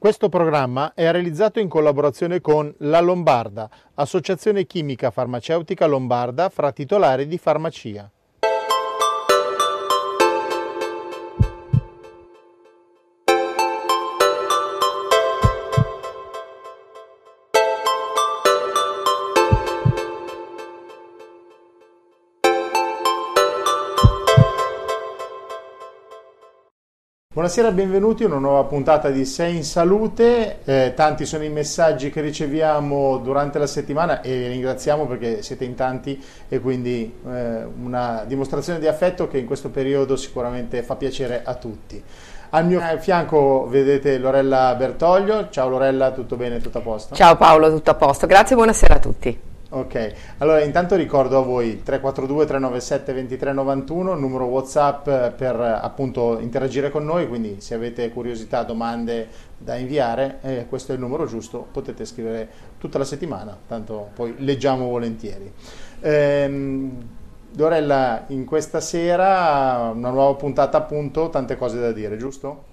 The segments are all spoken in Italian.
Questo programma è realizzato in collaborazione con La Lombarda, Associazione Chimica Farmaceutica Lombarda fra titolari di farmacia. Buonasera, benvenuti a una nuova puntata di Sei in Salute. Eh, tanti sono i messaggi che riceviamo durante la settimana e vi ringraziamo perché siete in tanti e quindi eh, una dimostrazione di affetto che in questo periodo sicuramente fa piacere a tutti. Al mio fianco vedete Lorella Bertoglio. Ciao Lorella, tutto bene, tutto a posto? Ciao Paolo, tutto a posto. Grazie e buonasera a tutti. Ok, allora intanto ricordo a voi 342 397 2391, numero WhatsApp per appunto interagire con noi, quindi se avete curiosità, domande da inviare, eh, questo è il numero giusto, potete scrivere tutta la settimana, tanto poi leggiamo volentieri. Ehm, Dorella, in questa sera una nuova puntata appunto, tante cose da dire, giusto?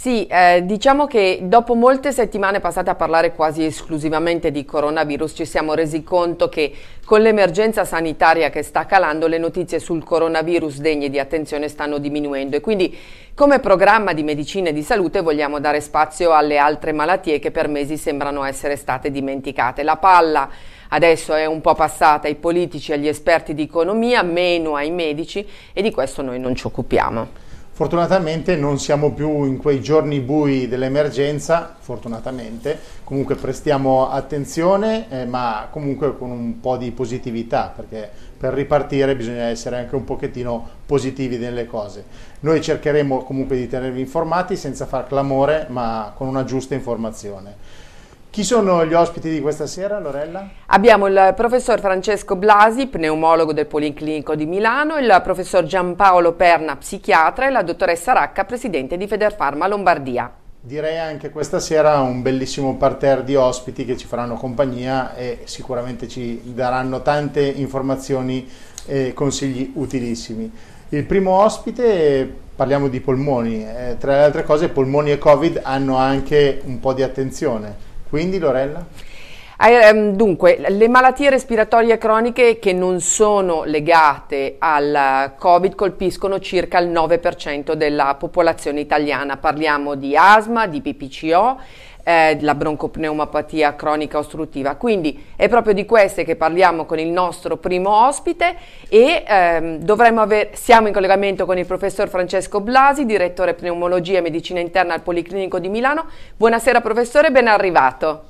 Sì, eh, diciamo che dopo molte settimane passate a parlare quasi esclusivamente di coronavirus ci siamo resi conto che con l'emergenza sanitaria che sta calando le notizie sul coronavirus degne di attenzione stanno diminuendo e quindi come programma di medicina e di salute vogliamo dare spazio alle altre malattie che per mesi sembrano essere state dimenticate. La palla adesso è un po' passata ai politici agli esperti di economia, meno ai medici e di questo noi non ci occupiamo. Fortunatamente non siamo più in quei giorni bui dell'emergenza, fortunatamente, comunque prestiamo attenzione, eh, ma comunque con un po' di positività, perché per ripartire bisogna essere anche un pochettino positivi nelle cose. Noi cercheremo comunque di tenervi informati senza far clamore, ma con una giusta informazione. Chi sono gli ospiti di questa sera, Lorella? Abbiamo il professor Francesco Blasi, pneumologo del Policlinico di Milano, il professor Giampaolo Perna, psichiatra e la dottoressa Racca, presidente di Federfarma Lombardia. Direi anche questa sera un bellissimo parterre di ospiti che ci faranno compagnia e sicuramente ci daranno tante informazioni e consigli utilissimi. Il primo ospite, parliamo di polmoni, eh, tra le altre cose polmoni e Covid hanno anche un po' di attenzione quindi Lorella? Ehm, dunque, le malattie respiratorie croniche che non sono legate al Covid colpiscono circa il 9% della popolazione italiana. Parliamo di asma, di PPCO, eh, la broncopneumopatia cronica ostruttiva. Quindi è proprio di queste che parliamo con il nostro primo ospite e ehm, aver, siamo in collegamento con il professor Francesco Blasi, direttore pneumologia e medicina interna al Policlinico di Milano. Buonasera professore, ben arrivato.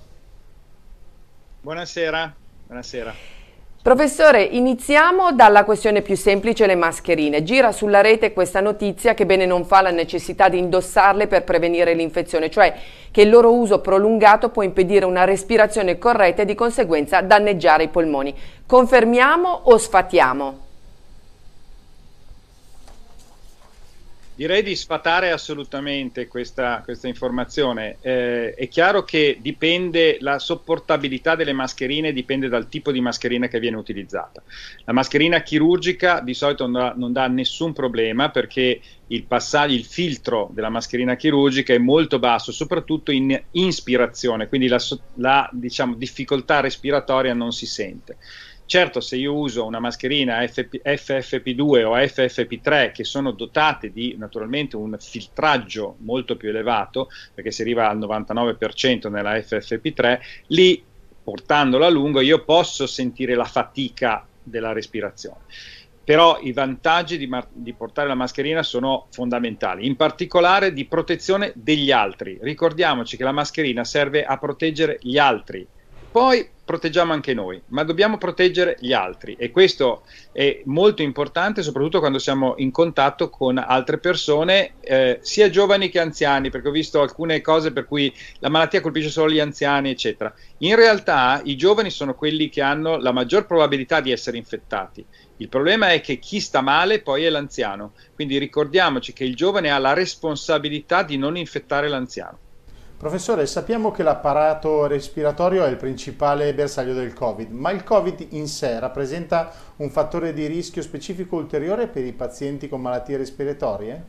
Buonasera, buonasera. Professore, iniziamo dalla questione più semplice, le mascherine. Gira sulla rete questa notizia che bene non fa la necessità di indossarle per prevenire l'infezione, cioè che il loro uso prolungato può impedire una respirazione corretta e di conseguenza danneggiare i polmoni. Confermiamo o sfatiamo? Direi di sfatare assolutamente questa, questa informazione. Eh, è chiaro che dipende, la sopportabilità delle mascherine dipende dal tipo di mascherina che viene utilizzata. La mascherina chirurgica di solito non dà, non dà nessun problema perché il passaggio, il filtro della mascherina chirurgica è molto basso, soprattutto in ispirazione, quindi la, la diciamo, difficoltà respiratoria non si sente. Certo, se io uso una mascherina FP, FFP2 o FFP3 che sono dotate di naturalmente un filtraggio molto più elevato, perché si arriva al 99% nella FFP3, lì portandola a lungo io posso sentire la fatica della respirazione. Però i vantaggi di, di, portare la mascherina sono fondamentali, in particolare di protezione degli altri. Ricordiamoci che la mascherina serve a proteggere gli altri. Poi proteggiamo anche noi, ma dobbiamo proteggere gli altri e questo è molto importante soprattutto quando siamo in contatto con altre persone, eh, sia giovani che anziani, perché ho visto alcune cose per cui la malattia colpisce solo gli anziani, eccetera. In realtà i giovani sono quelli che hanno la maggior probabilità di essere infettati. Il problema è che chi sta male poi è l'anziano, quindi ricordiamoci che il giovane ha la responsabilità di non infettare l'anziano. Professore, sappiamo che l'apparato respiratorio è il principale bersaglio del Covid, ma il Covid in sé rappresenta un fattore di rischio specifico ulteriore per i pazienti con malattie respiratorie?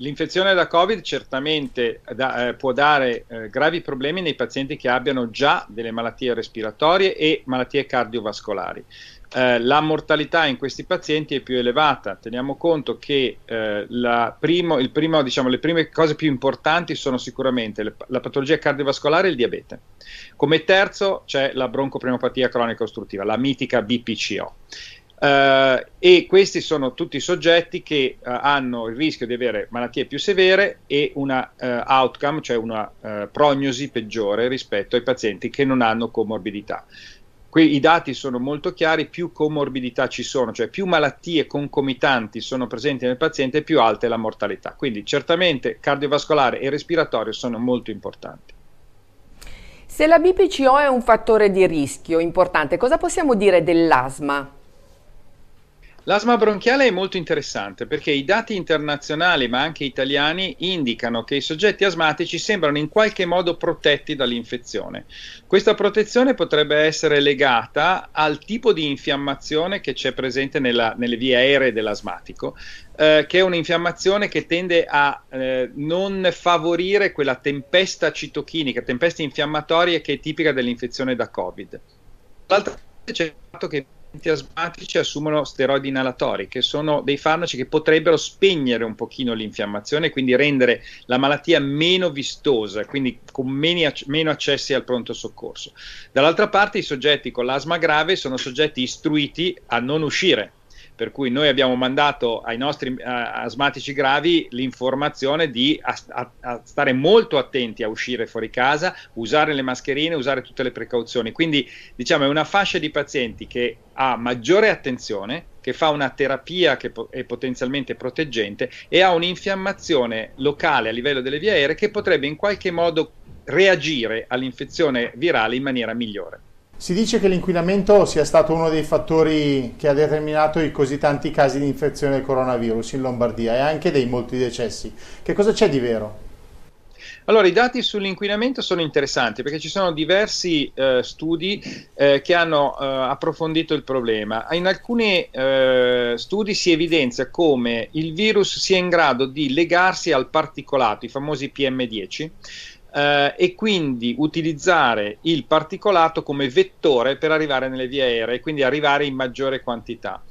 L'infezione da Covid certamente da, eh, può dare eh, gravi problemi nei pazienti che abbiano già delle malattie respiratorie e malattie cardiovascolari. Eh, la mortalità in questi pazienti è più elevata. Teniamo conto che eh, primo, primo, diciamo, le prime cose più importanti sono sicuramente le, la patologia cardiovascolare e il diabete. Come terzo c'è la broncoprenopatia cronica ostruttiva, la mitica BPCO. Uh, e questi sono tutti soggetti che uh, hanno il rischio di avere malattie più severe e una uh, outcome, cioè una prognosi peggiore rispetto ai pazienti che non hanno comorbidità. Qui i dati sono molto chiari, più comorbidità ci sono, cioè più malattie concomitanti sono presenti nel paziente, più alta è la mortalità. Quindi certamente cardiovascolare e respiratorio sono molto importanti. Se la BPCO è un fattore di rischio importante, cosa possiamo dire dell'asma? L'asma bronchiale è molto interessante perché i dati internazionali ma anche italiani indicano che i soggetti asmatici sembrano in qualche modo protetti dall'infezione. Questa protezione potrebbe essere legata al tipo di infiammazione che c'è presente nella, nelle vie aeree dell'asmatico, eh, che è un'infiammazione che tende a eh, non favorire quella tempesta citochinica, tempesta infiammatoria che è tipica dell'infezione da Covid. L'altra c'è il fatto che asmatici assumono steroidi inalatori, che sono dei farmaci che potrebbero spegnere un pochino l'infiammazione quindi rendere la malattia meno vistosa, quindi con meno accessi al pronto soccorso. Dall'altra parte i soggetti con l'asma grave sono soggetti istruiti a non uscire per cui noi abbiamo mandato ai nostri uh, asmatici gravi l'informazione di a, a, a stare molto attenti a uscire fuori casa, usare le mascherine, usare tutte le precauzioni. Quindi diciamo è una fascia di pazienti che ha maggiore attenzione, che fa una terapia che po- è potenzialmente proteggente e ha un'infiammazione locale a livello delle vie aeree che potrebbe in qualche modo reagire all'infezione virale in maniera migliore. Si dice che l'inquinamento sia stato uno dei fattori che ha determinato i così tanti casi di infezione del coronavirus in Lombardia e anche dei molti decessi. Che cosa c'è di vero? Allora, i dati sull'inquinamento sono interessanti perché ci sono diversi eh, studi eh, che hanno eh, approfondito il problema. In alcuni eh, studi si evidenzia come il virus sia in grado di legarsi al particolato, i famosi PM10, eh, e quindi utilizzare il particolato come vettore per arrivare nelle vie aeree, quindi arrivare in maggiore quantità.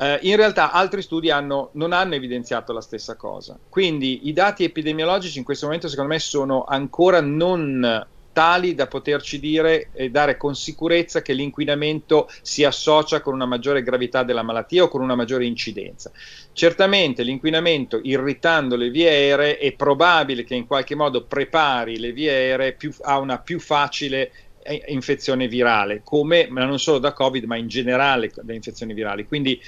Eh, in realtà altri studi hanno, non hanno evidenziato la stessa cosa, quindi i dati epidemiologici in questo momento secondo me sono ancora non tali da poterci dire e dare con sicurezza che l'inquinamento si associa con una maggiore gravità della malattia o con una maggiore incidenza. Certamente l'inquinamento irritando le vie aeree è probabile che in qualche modo prepari le vie aeree più, a una più facile eh, infezione virale, come ma non solo da Covid, ma in generale da infezioni virali. Quindi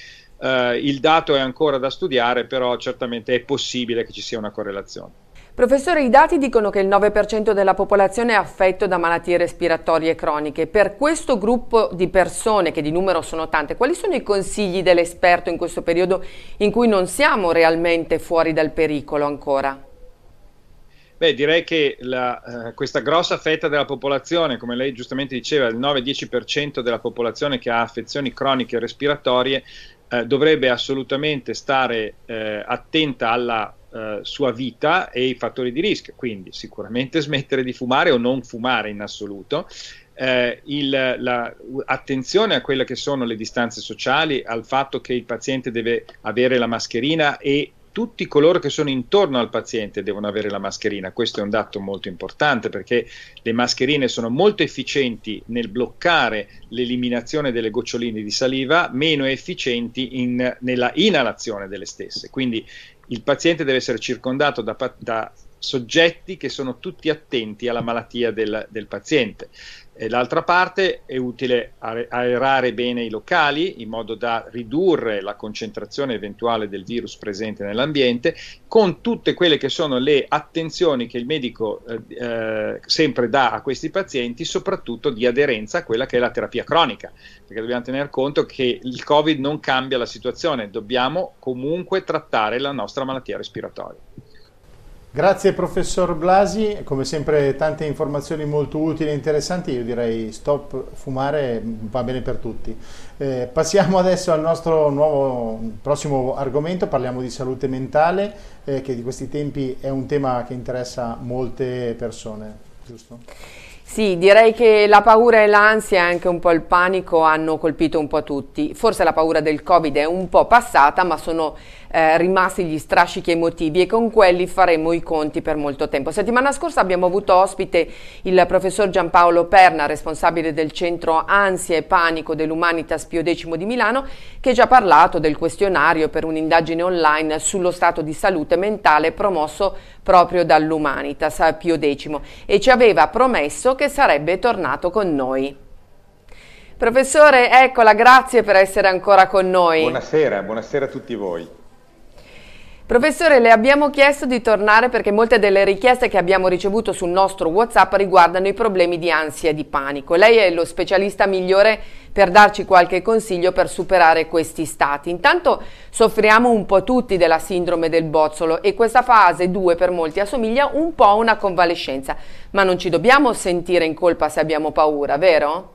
eh, il dato è ancora da studiare, però certamente è possibile che ci sia una correlazione. Professore, i dati dicono che il 9% della popolazione è affetto da malattie respiratorie croniche. Per questo gruppo di persone, che di numero sono tante, quali sono i consigli dell'esperto in questo periodo in cui non siamo realmente fuori dal pericolo ancora? Beh, direi che la, eh, questa grossa fetta della popolazione, come lei giustamente diceva, il 9-10% della popolazione che ha affezioni croniche respiratorie, eh, dovrebbe assolutamente stare eh, attenta alla eh, sua vita e i fattori di rischio, quindi sicuramente smettere di fumare o non fumare in assoluto, eh, il, la, attenzione a quelle che sono le distanze sociali, al fatto che il paziente deve avere la mascherina e tutti coloro che sono intorno al paziente devono avere la mascherina. Questo è un dato molto importante perché le mascherine sono molto efficienti nel bloccare l'eliminazione delle goccioline di saliva, meno efficienti in, nella inalazione delle stesse. Quindi il paziente deve essere circondato da, da soggetti che sono tutti attenti alla malattia del, del paziente. E l'altra parte è utile aerare bene i locali in modo da ridurre la concentrazione eventuale del virus presente nell'ambiente con tutte quelle che sono le attenzioni che il medico eh, eh, sempre dà a questi pazienti, soprattutto di aderenza a quella che è la terapia cronica, perché dobbiamo tener conto che il Covid non cambia la situazione, dobbiamo comunque trattare la nostra malattia respiratoria. Grazie professor Blasi, come sempre tante informazioni molto utili e interessanti, io direi stop fumare va bene per tutti. Eh, passiamo adesso al nostro nuovo prossimo argomento, parliamo di salute mentale, eh, che di questi tempi è un tema che interessa molte persone, giusto? Sì, direi che la paura e l'ansia e anche un po' il panico hanno colpito un po' tutti. Forse la paura del Covid è un po' passata, ma sono eh, rimasti gli strascichi emotivi e con quelli faremo i conti per molto tempo. Settimana scorsa abbiamo avuto ospite il professor Giampaolo Perna, responsabile del centro Ansia e Panico dell'Humanitas Pio X di Milano, che ci ha parlato del questionario per un'indagine online sullo stato di salute mentale promosso proprio dall'Humanitas Pio X e ci aveva promesso che sarebbe tornato con noi. Professore, eccola, grazie per essere ancora con noi. Buonasera, buonasera a tutti voi. Professore, le abbiamo chiesto di tornare perché molte delle richieste che abbiamo ricevuto sul nostro WhatsApp riguardano i problemi di ansia e di panico. Lei è lo specialista migliore per darci qualche consiglio per superare questi stati. Intanto soffriamo un po' tutti della sindrome del bozzolo e questa fase 2 per molti assomiglia un po' a una convalescenza, ma non ci dobbiamo sentire in colpa se abbiamo paura, vero?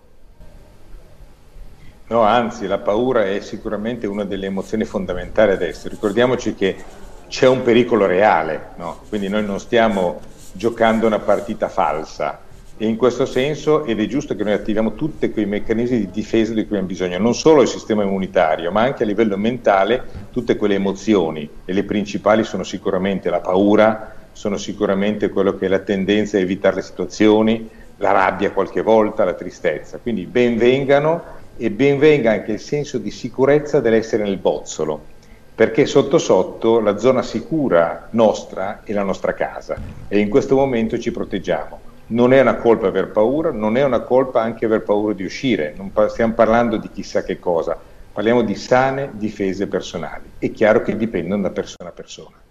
No, anzi, la paura è sicuramente una delle emozioni fondamentali adesso. Ricordiamoci che c'è un pericolo reale, no? quindi noi non stiamo giocando una partita falsa e in questo senso ed è giusto che noi attiviamo tutti quei meccanismi di difesa di cui abbiamo bisogno, non solo il sistema immunitario, ma anche a livello mentale tutte quelle emozioni e le principali sono sicuramente la paura, sono sicuramente quello che è la tendenza a evitare le situazioni, la rabbia qualche volta, la tristezza. Quindi benvengano e benvenga anche il senso di sicurezza dell'essere nel bozzolo perché sotto sotto la zona sicura nostra è la nostra casa e in questo momento ci proteggiamo. Non è una colpa aver paura, non è una colpa anche aver paura di uscire, non stiamo parlando di chissà che cosa, parliamo di sane difese personali. È chiaro che dipendono da persona a persona.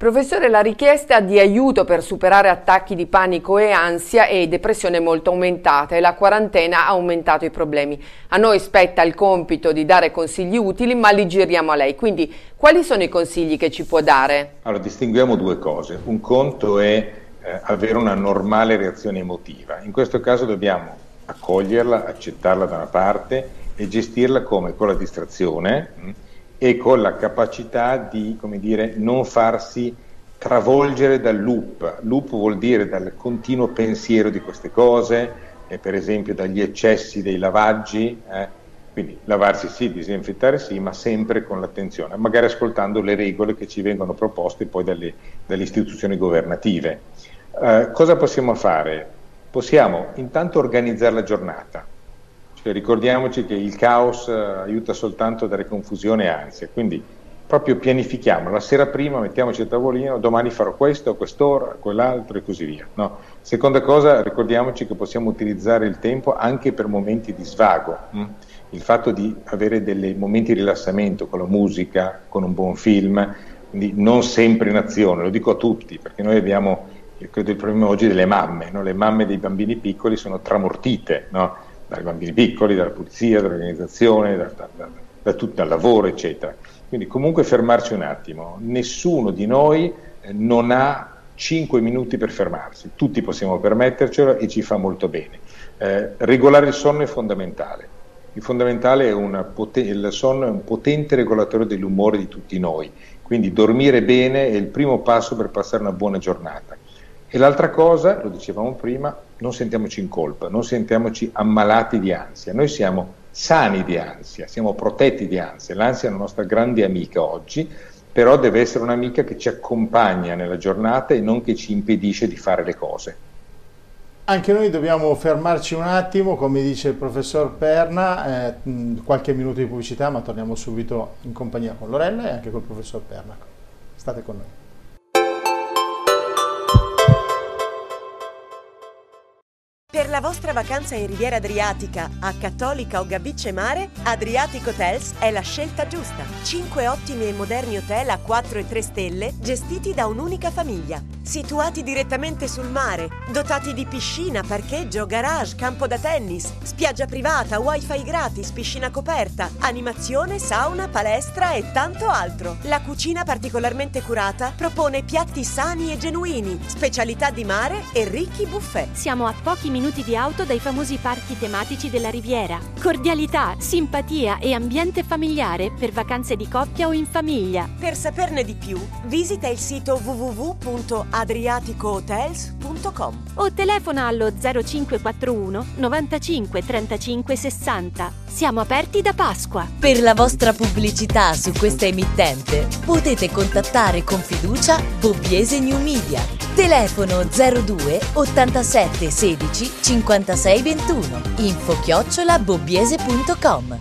Professore, la richiesta di aiuto per superare attacchi di panico e ansia e depressione è molto aumentata e la quarantena ha aumentato i problemi. A noi spetta il compito di dare consigli utili, ma li giriamo a lei. Quindi, quali sono i consigli che ci può dare? Allora, distinguiamo due cose. Un conto è eh, avere una normale reazione emotiva. In questo caso dobbiamo accoglierla, accettarla da una parte e gestirla come con la distrazione. E con la capacità di dire, non farsi travolgere dal loop. Loop vuol dire dal continuo pensiero di queste cose, eh, per esempio dagli eccessi dei lavaggi, eh, quindi lavarsi sì, disinfettare sì, ma sempre con l'attenzione, magari ascoltando le regole che ci vengono proposte poi dalle, dalle istituzioni governative. Eh, cosa possiamo fare? Possiamo intanto organizzare la giornata, cioè, ricordiamoci che il caos eh, aiuta soltanto a dare confusione e ansia, quindi proprio pianifichiamo, la sera prima mettiamoci a tavolino, domani farò questo, quest'ora, quell'altro e così via. No. Seconda cosa, ricordiamoci che possiamo utilizzare il tempo anche per momenti di svago. Hm? Il fatto di avere dei momenti di rilassamento con la musica, con un buon film, quindi non sempre in azione, lo dico a tutti, perché noi abbiamo, credo il problema oggi delle mamme, no? le mamme dei bambini piccoli sono tramortite, no? Dai bambini piccoli, dalla pulizia, dall'organizzazione, da, da, da, da tutto, dal lavoro, eccetera. Quindi comunque fermarci un attimo, nessuno di noi eh, non ha 5 minuti per fermarsi, tutti possiamo permettercelo e ci fa molto bene. Eh, regolare il sonno è fondamentale. Il fondamentale è poten- il sonno è un potente regolatore dell'umore di tutti noi, quindi dormire bene è il primo passo per passare una buona giornata. E l'altra cosa, lo dicevamo prima, non sentiamoci in colpa, non sentiamoci ammalati di ansia, noi siamo sani di ansia, siamo protetti di ansia, l'ansia è la nostra grande amica oggi, però deve essere un'amica che ci accompagna nella giornata e non che ci impedisce di fare le cose. Anche noi dobbiamo fermarci un attimo, come dice il professor Perna, eh, qualche minuto di pubblicità, ma torniamo subito in compagnia con Lorella e anche col professor Perna. State con noi. Per la vostra vacanza in Riviera Adriatica, a Cattolica o Gabicce Mare, Adriatic Hotels è la scelta giusta. Cinque ottimi e moderni hotel a 4 e 3 stelle gestiti da un'unica famiglia situati direttamente sul mare, dotati di piscina, parcheggio, garage, campo da tennis, spiaggia privata, wifi gratis, piscina coperta, animazione, sauna, palestra e tanto altro. La cucina particolarmente curata propone piatti sani e genuini, specialità di mare e ricchi buffet. Siamo a pochi minuti di auto dai famosi parchi tematici della Riviera. Cordialità, simpatia e ambiente familiare per vacanze di coppia o in famiglia. Per saperne di più, visita il sito www.adriaticohotels.com o telefona allo 0541 95 35 60. Siamo aperti da Pasqua. Per la vostra pubblicità su questa emittente potete contattare con fiducia Bobbiese New Media. Telefono 02 87 16 56 21. Info chiocciola bobbiese.com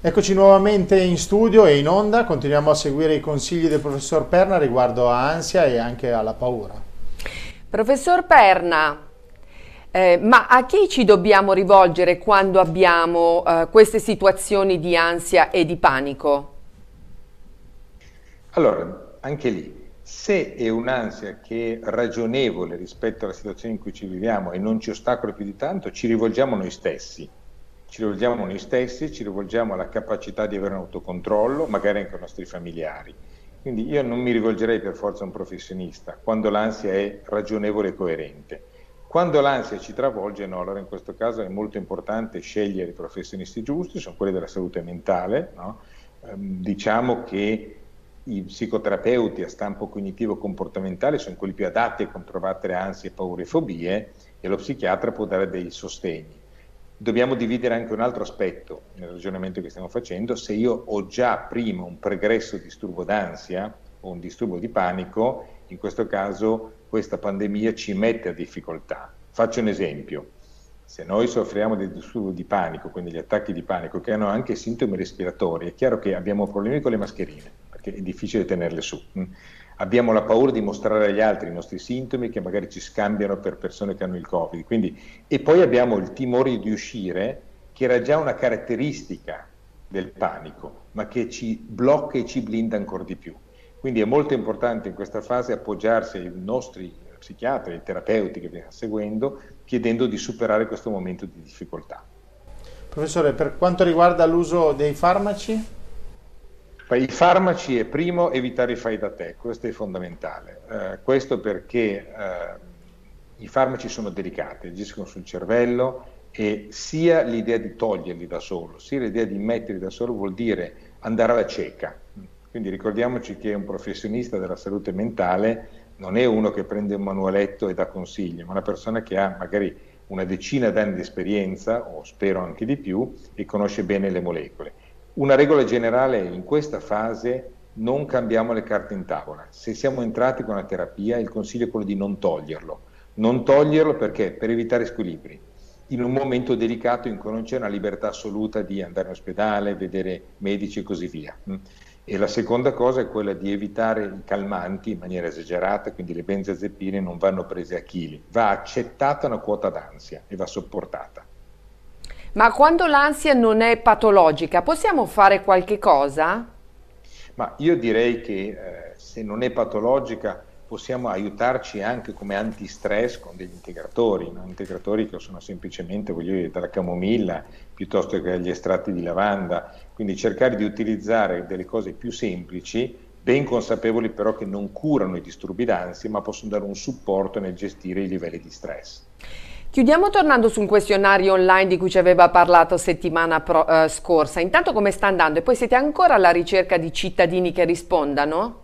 Eccoci nuovamente in studio e in onda, continuiamo a seguire i consigli del professor Perna riguardo a ansia e anche alla paura. Professor Perna, eh, ma a chi ci dobbiamo rivolgere quando abbiamo eh, queste situazioni di ansia e di panico? Allora, anche lì, se è un'ansia che è ragionevole rispetto alla situazione in cui ci viviamo e non ci ostacola più di tanto, ci rivolgiamo noi stessi ci rivolgiamo a noi stessi, ci rivolgiamo alla capacità di avere un autocontrollo, magari anche ai nostri familiari. Quindi io non mi rivolgerei per forza a un professionista quando l'ansia è ragionevole e coerente. Quando l'ansia ci travolge, no, allora in questo caso è molto importante scegliere i professionisti giusti, sono quelli della salute mentale. No? Ehm, diciamo che i psicoterapeuti a stampo cognitivo-comportamentale sono quelli più adatti a combattere ansie, paure e fobie e lo psichiatra può dare dei sostegni dobbiamo dividere anche un altro aspetto nel ragionamento che stiamo facendo. Se io ho già prima un pregresso disturbo d'ansia o un disturbo di panico, in questo caso questa pandemia ci mette a difficoltà. Faccio un esempio. Se noi soffriamo di disturbo di panico, quindi gli attacchi di panico che hanno anche sintomi respiratori, è chiaro che abbiamo problemi con le mascherine, perché è difficile tenerle su abbiamo la paura di mostrare agli altri i nostri sintomi che magari ci scambiano per persone che hanno il Covid. Quindi, e poi abbiamo il timore di uscire, che era già una caratteristica del panico, ma che ci blocca e ci blinda ancora di più. Quindi è molto importante in questa fase appoggiarsi ai nostri psichiatri, ai terapeuti che vi stanno seguendo, chiedendo di superare questo momento di difficoltà. Professore, per quanto riguarda l'uso dei farmaci? I farmaci è primo evitare i fai da te, questo è fondamentale. Eh, questo perché eh, i farmaci sono delicati, agiscono sul cervello e sia l'idea di toglierli da solo, sia l'idea di metterli da solo vuol dire andare alla cieca. Quindi ricordiamoci che un professionista della salute mentale non è uno che prende un manualetto e dà consigli, ma una persona che ha magari una decina d'anni di esperienza, o spero anche di più, e conosce bene le molecole. Una regola generale è in questa fase non cambiamo le carte in tavola. Se siamo entrati con la terapia, il consiglio è quello di non toglierlo. Non toglierlo perché? Per evitare squilibri. In un momento delicato in cui non c'è una libertà assoluta di andare in ospedale, vedere medici e così via. E la seconda cosa è quella di evitare i calmanti in maniera esagerata, quindi le benzodiazepine non vanno prese a chili. Va accettata una quota d'ansia e va sopportata. Ma quando l'ansia non è patologica, possiamo fare qualche cosa? Ma io direi che eh, se non è patologica possiamo aiutarci anche come antistress con degli integratori, no? integratori che sono semplicemente voglio dire, dalla camomilla piuttosto che dagli estratti di lavanda, quindi cercare di utilizzare delle cose più semplici, ben consapevoli però che non curano i disturbi d'ansia, ma possono dare un supporto nel gestire i livelli di stress. Chiudiamo tornando sul questionario online di cui ci aveva parlato settimana pro, eh, scorsa. Intanto come sta andando? E poi siete ancora alla ricerca di cittadini che rispondano?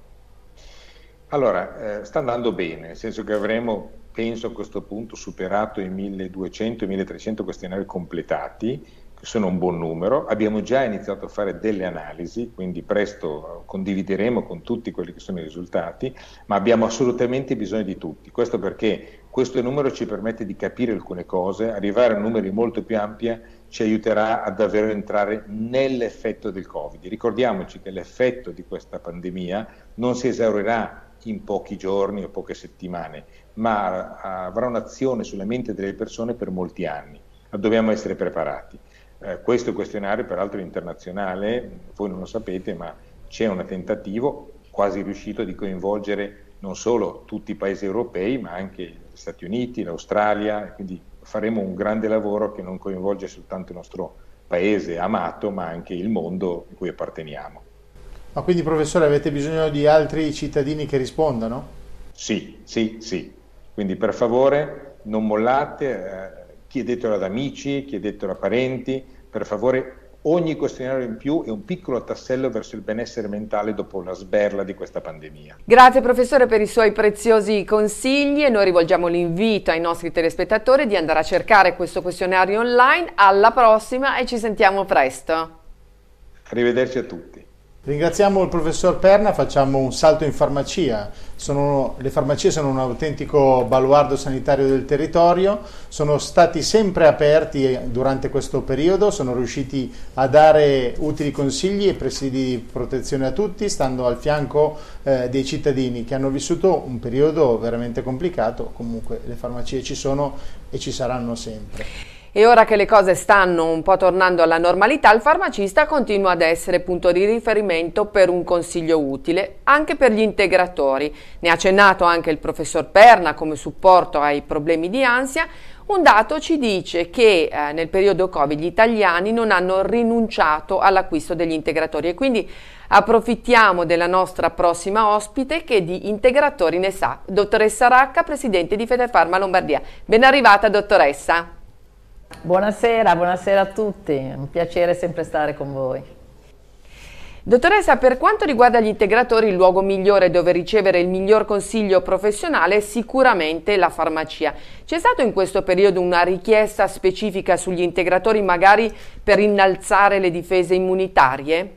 Allora, eh, sta andando bene, nel senso che avremo, penso a questo punto, superato i 1200-1300 questionari completati, che sono un buon numero. Abbiamo già iniziato a fare delle analisi, quindi presto condivideremo con tutti quelli che sono i risultati, ma abbiamo assolutamente bisogno di tutti. Questo perché questo numero ci permette di capire alcune cose, arrivare a numeri molto più ampi ci aiuterà a davvero entrare nell'effetto del Covid. Ricordiamoci che l'effetto di questa pandemia non si esaurirà in pochi giorni o poche settimane, ma avrà un'azione sulla mente delle persone per molti anni. Dobbiamo essere preparati. Eh, questo questionario, peraltro internazionale, voi non lo sapete, ma c'è un tentativo quasi riuscito di coinvolgere non solo tutti i paesi europei, ma anche gli Stati Uniti, l'Australia, quindi faremo un grande lavoro che non coinvolge soltanto il nostro paese amato, ma anche il mondo in cui apparteniamo. Ma quindi professore avete bisogno di altri cittadini che rispondano? Sì, sì, sì. Quindi per favore non mollate, eh, chiedetelo ad amici, chiedetelo a parenti, per favore ogni questionario in più è un piccolo tassello verso il benessere mentale dopo la sberla di questa pandemia. Grazie professore per i suoi preziosi consigli e noi rivolgiamo l'invito ai nostri telespettatori di andare a cercare questo questionario online. Alla prossima e ci sentiamo presto. Arrivederci a tutti. Ringraziamo il professor Perna, facciamo un salto in farmacia. Sono, le farmacie sono un autentico baluardo sanitario del territorio, sono stati sempre aperti durante questo periodo, sono riusciti a dare utili consigli e presidi di protezione a tutti, stando al fianco eh, dei cittadini che hanno vissuto un periodo veramente complicato. Comunque le farmacie ci sono e ci saranno sempre. E ora che le cose stanno un po' tornando alla normalità, il farmacista continua ad essere punto di riferimento per un consiglio utile anche per gli integratori. Ne ha accennato anche il professor Perna come supporto ai problemi di ansia. Un dato ci dice che eh, nel periodo Covid gli italiani non hanno rinunciato all'acquisto degli integratori e quindi approfittiamo della nostra prossima ospite che di integratori ne sa. Dottoressa Racca, presidente di Fedefarma Lombardia. Ben arrivata dottoressa. Buonasera, buonasera a tutti, un piacere sempre stare con voi. Dottoressa, per quanto riguarda gli integratori, il luogo migliore dove ricevere il miglior consiglio professionale è sicuramente la farmacia. C'è stata in questo periodo una richiesta specifica sugli integratori, magari per innalzare le difese immunitarie?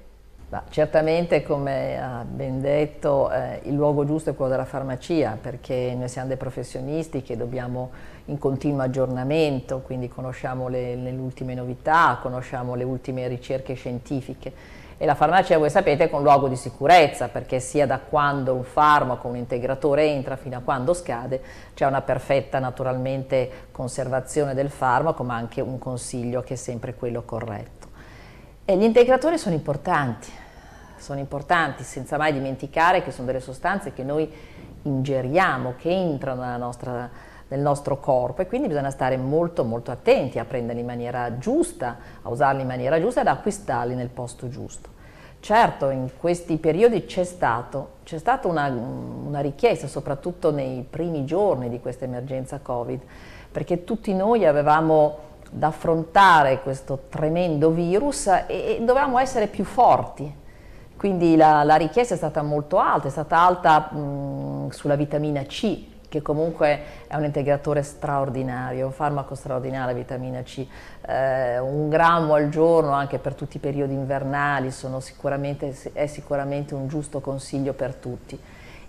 Ma certamente, come ha ben detto, eh, il luogo giusto è quello della farmacia, perché noi siamo dei professionisti che dobbiamo in continuo aggiornamento, quindi conosciamo le, le ultime novità, conosciamo le ultime ricerche scientifiche. E la farmacia, voi sapete, è un luogo di sicurezza, perché sia da quando un farmaco, un integratore entra fino a quando scade, c'è una perfetta, naturalmente, conservazione del farmaco, ma anche un consiglio che è sempre quello corretto. E gli integratori sono importanti, sono importanti senza mai dimenticare che sono delle sostanze che noi ingeriamo, che entrano nostra, nel nostro corpo e quindi bisogna stare molto molto attenti a prenderli in maniera giusta, a usarli in maniera giusta e ad acquistarli nel posto giusto. Certo, in questi periodi c'è stata una, una richiesta, soprattutto nei primi giorni di questa emergenza Covid, perché tutti noi avevamo da affrontare questo tremendo virus e, e dovevamo essere più forti, quindi la, la, richiesta è stata molto alta, è stata alta mh, sulla vitamina C, che comunque è un integratore straordinario, un farmaco straordinario, vitamina C. Eh, un grammo al giorno anche per tutti i periodi invernali sicuramente, è sicuramente un giusto consiglio per tutti.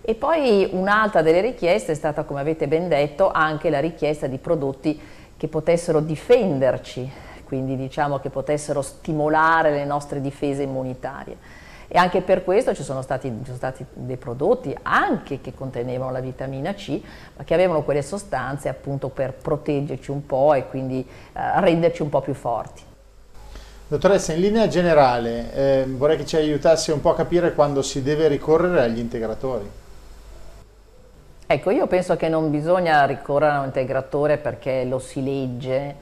E poi un'altra delle richieste è stata, come avete ben detto, anche la richiesta di prodotti che potessero difenderci, quindi diciamo che potessero stimolare le nostre difese immunitarie e anche per questo ci sono, stati, ci sono stati, dei prodotti anche che contenevano la vitamina C, ma che avevano quelle sostanze appunto per proteggerci un po' e quindi eh, renderci un po' più forti. Dottoressa, in linea generale eh, vorrei che ci aiutasse un po' a capire quando si deve ricorrere agli integratori. Ecco, io penso che non bisogna ricorrere a un integratore perché lo si legge,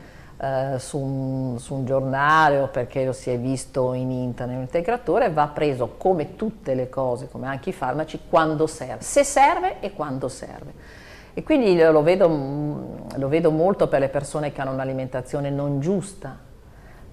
eh, su, un, su, un, giornale o perché lo si è visto in internet, l'integratore va preso come tutte le cose, come anche i farmaci, quando serve, se serve e quando serve. E quindi lo vedo, lo vedo molto per le persone che hanno un'alimentazione non giusta,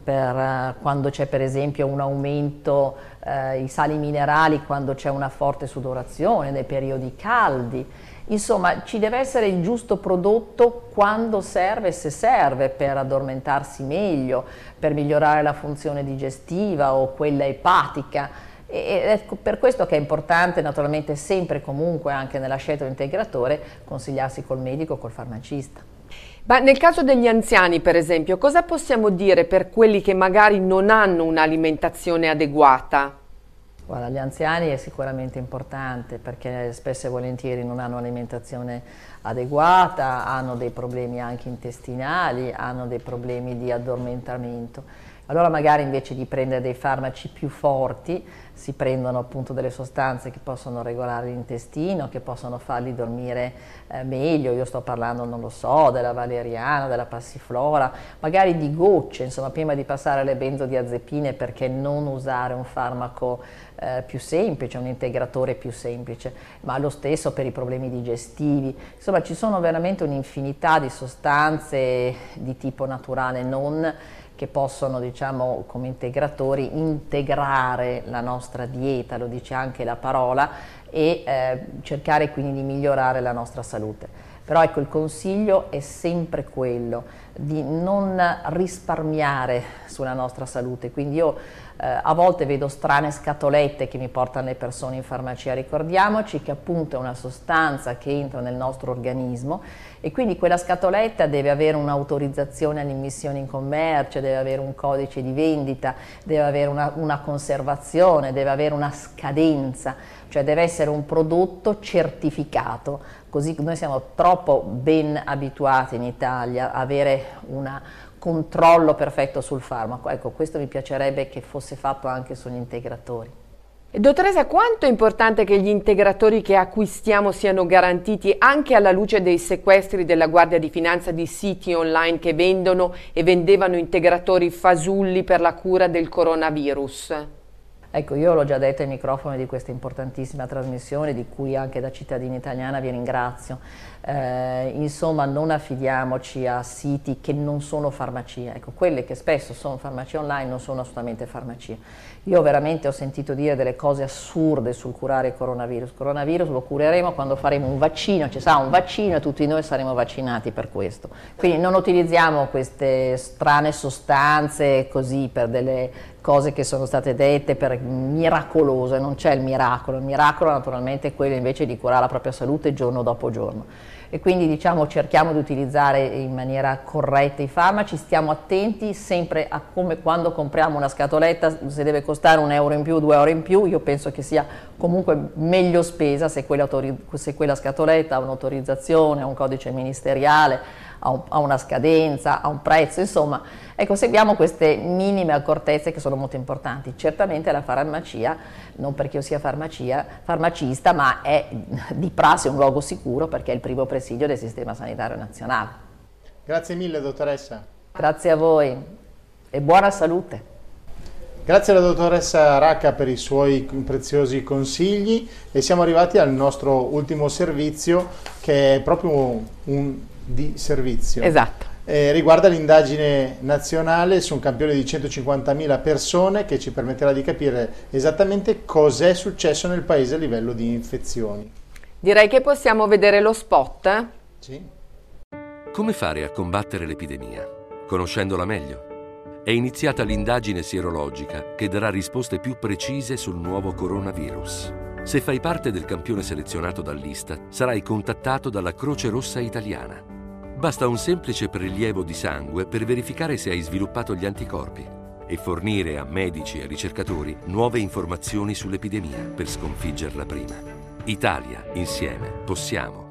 per uh, quando c'è per esempio un aumento uh, i sali minerali, quando c'è una forte sudorazione, nei periodi caldi Insomma, ci deve essere il giusto prodotto quando serve e se serve per addormentarsi meglio, per migliorare la funzione digestiva o quella epatica. E è per questo che è importante, naturalmente sempre e comunque anche nella scelta dell'integratore, consigliarsi col medico o col farmacista. Ma nel caso degli anziani, per esempio, cosa possiamo dire per quelli che magari non hanno un'alimentazione adeguata? Guarda, gli anziani è sicuramente importante perché spesso e volentieri non hanno alimentazione adeguata, hanno dei problemi anche intestinali, hanno dei problemi di addormentamento. Allora magari invece di prendere dei farmaci più forti si prendono appunto delle sostanze che possono regolare l'intestino, che possono farli dormire eh, meglio, io sto parlando, non lo so, della valeriana, della passiflora, magari di gocce, insomma prima di passare alle benzodiazepine perché non usare un farmaco eh, più semplice, un integratore più semplice, ma lo stesso per i problemi digestivi, insomma ci sono veramente un'infinità di sostanze di tipo naturale, non che possono, diciamo, come integratori integrare la nostra dieta, lo dice anche la parola, e eh, cercare quindi di migliorare la nostra salute. Però ecco, il consiglio è sempre quello di non risparmiare sulla nostra salute, quindi io eh, a volte vedo strane scatolette che mi portano le persone in farmacia, ricordiamoci che appunto è una sostanza che entra nel nostro organismo e quindi quella scatoletta deve avere un'autorizzazione all'immissione in commercio, deve avere un codice di vendita, deve avere una, una conservazione, deve avere una scadenza, cioè deve essere un prodotto certificato, così noi siamo troppo ben abituati in Italia a avere una controllo perfetto sul farmaco. Ecco, questo mi piacerebbe che fosse fatto anche sugli integratori. Dottoressa, quanto è importante che gli integratori che acquistiamo siano garantiti anche alla luce dei sequestri della Guardia di Finanza di siti online che vendono e vendevano integratori fasulli per la cura del coronavirus? Ecco, io l'ho già detto ai microfoni di questa importantissima trasmissione, di cui anche da cittadina italiana vi ringrazio. Eh, insomma, non affidiamoci a siti che non sono farmacia. Ecco, quelle che spesso sono farmacie online non sono assolutamente farmacie. Io veramente ho sentito dire delle cose assurde sul curare il coronavirus. Il coronavirus lo cureremo quando faremo un vaccino, ci sarà un vaccino e tutti noi saremo vaccinati per questo. Quindi non utilizziamo queste strane sostanze così per delle cose che sono state dette per miracolose, non c'è il miracolo, il miracolo naturalmente è quello invece di curare la propria salute giorno dopo giorno e quindi diciamo cerchiamo di utilizzare in maniera corretta i farmaci, stiamo attenti sempre a come quando compriamo una scatoletta se deve costare un euro in più, due euro in più, io penso che sia comunque meglio spesa se quella, se quella scatoletta ha un'autorizzazione, un codice ministeriale, ha, un, ha, una scadenza, ha un prezzo, insomma, ecco, seguiamo queste minime accortezze che sono molto importanti. Certamente la farmacia, non perché io sia farmacia, farmacista, ma è di prassi un luogo sicuro perché è il primo presidio del sistema sanitario nazionale. Grazie mille dottoressa. Grazie a voi e buona salute. Grazie alla dottoressa Racca per i suoi preziosi consigli e siamo arrivati al nostro ultimo servizio che è proprio un di servizio. Esatto. Eh, riguarda l'indagine nazionale su un campione di 150.000 persone che ci permetterà di capire esattamente cos'è successo nel paese a livello di infezioni. Direi che possiamo vedere lo spot. Sì. Come fare a combattere l'epidemia? Conoscendola meglio. È iniziata l'indagine sierologica che darà risposte più precise sul nuovo coronavirus. Se fai parte del campione selezionato dall'Ista, sarai contattato dalla Croce Rossa Italiana Basta un semplice prelievo di sangue per verificare se hai sviluppato gli anticorpi e fornire a medici e ricercatori nuove informazioni sull'epidemia per sconfiggerla prima. Italia, insieme, possiamo.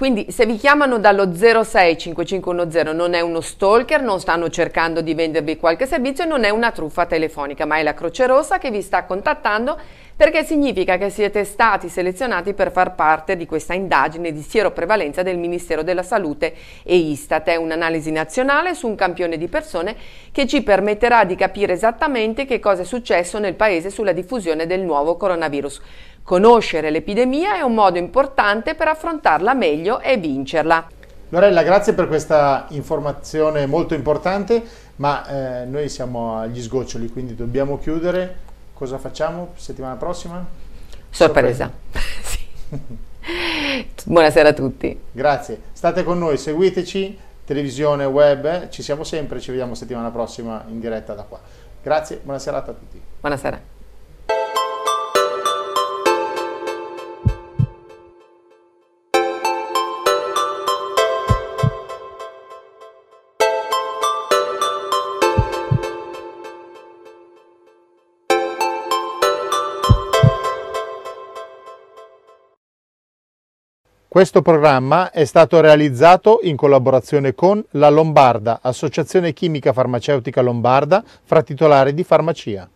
Quindi se vi chiamano dallo 065510 non è uno stalker, non stanno cercando di vendervi qualche servizio, non è una truffa telefonica, ma è la Croce Rossa che vi sta contattando perché significa che siete stati selezionati per far parte di questa indagine di sieroprevalenza del Ministero della Salute e Istat. È un'analisi nazionale su un campione di persone che ci permetterà di capire esattamente che cosa è successo nel paese sulla diffusione del nuovo coronavirus. Conoscere l'epidemia è un modo importante per affrontarla meglio e vincerla. Lorella, grazie per questa informazione molto importante, ma eh, noi siamo agli sgoccioli, quindi dobbiamo chiudere. Cosa facciamo settimana prossima? Sorpresa. Buonasera a tutti. Grazie. State con noi, seguiteci, televisione, web, ci siamo sempre, ci vediamo settimana prossima in diretta da qua. Grazie, buona serata a tutti. Buonasera. Questo programma è stato realizzato in collaborazione con La Lombarda, Associazione Chimica Farmaceutica Lombarda, fra titolari di farmacia.